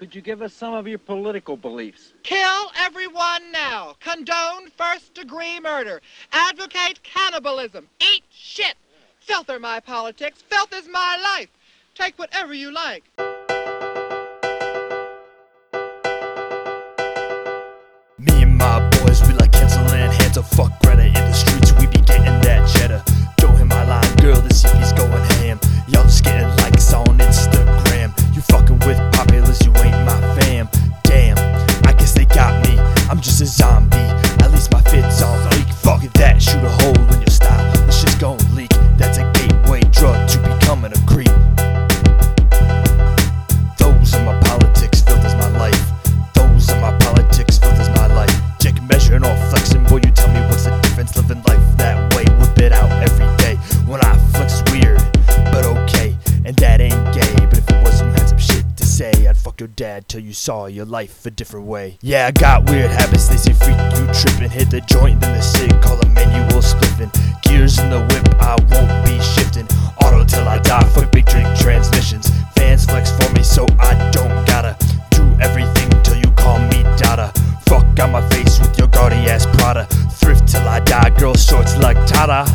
Could you give us some of your political beliefs? Kill everyone now. Condone first degree murder. Advocate cannibalism. Eat shit. Filth are my politics. Filth is my life. Take whatever you like. Me and my boys, we like canceling hands of fuck your dad till you saw your life a different way. Yeah, I got weird habits, they say freak you trippin'. Hit the joint, then the cig, call a manual spliffin'. Gears in the whip, I won't be shifting. Auto till I die for big drink transmissions. Fans flex for me, so I don't gotta do everything till you call me Dada. Fuck on my face with your gaudy ass Prada. Thrift till I die, girl shorts like Tada.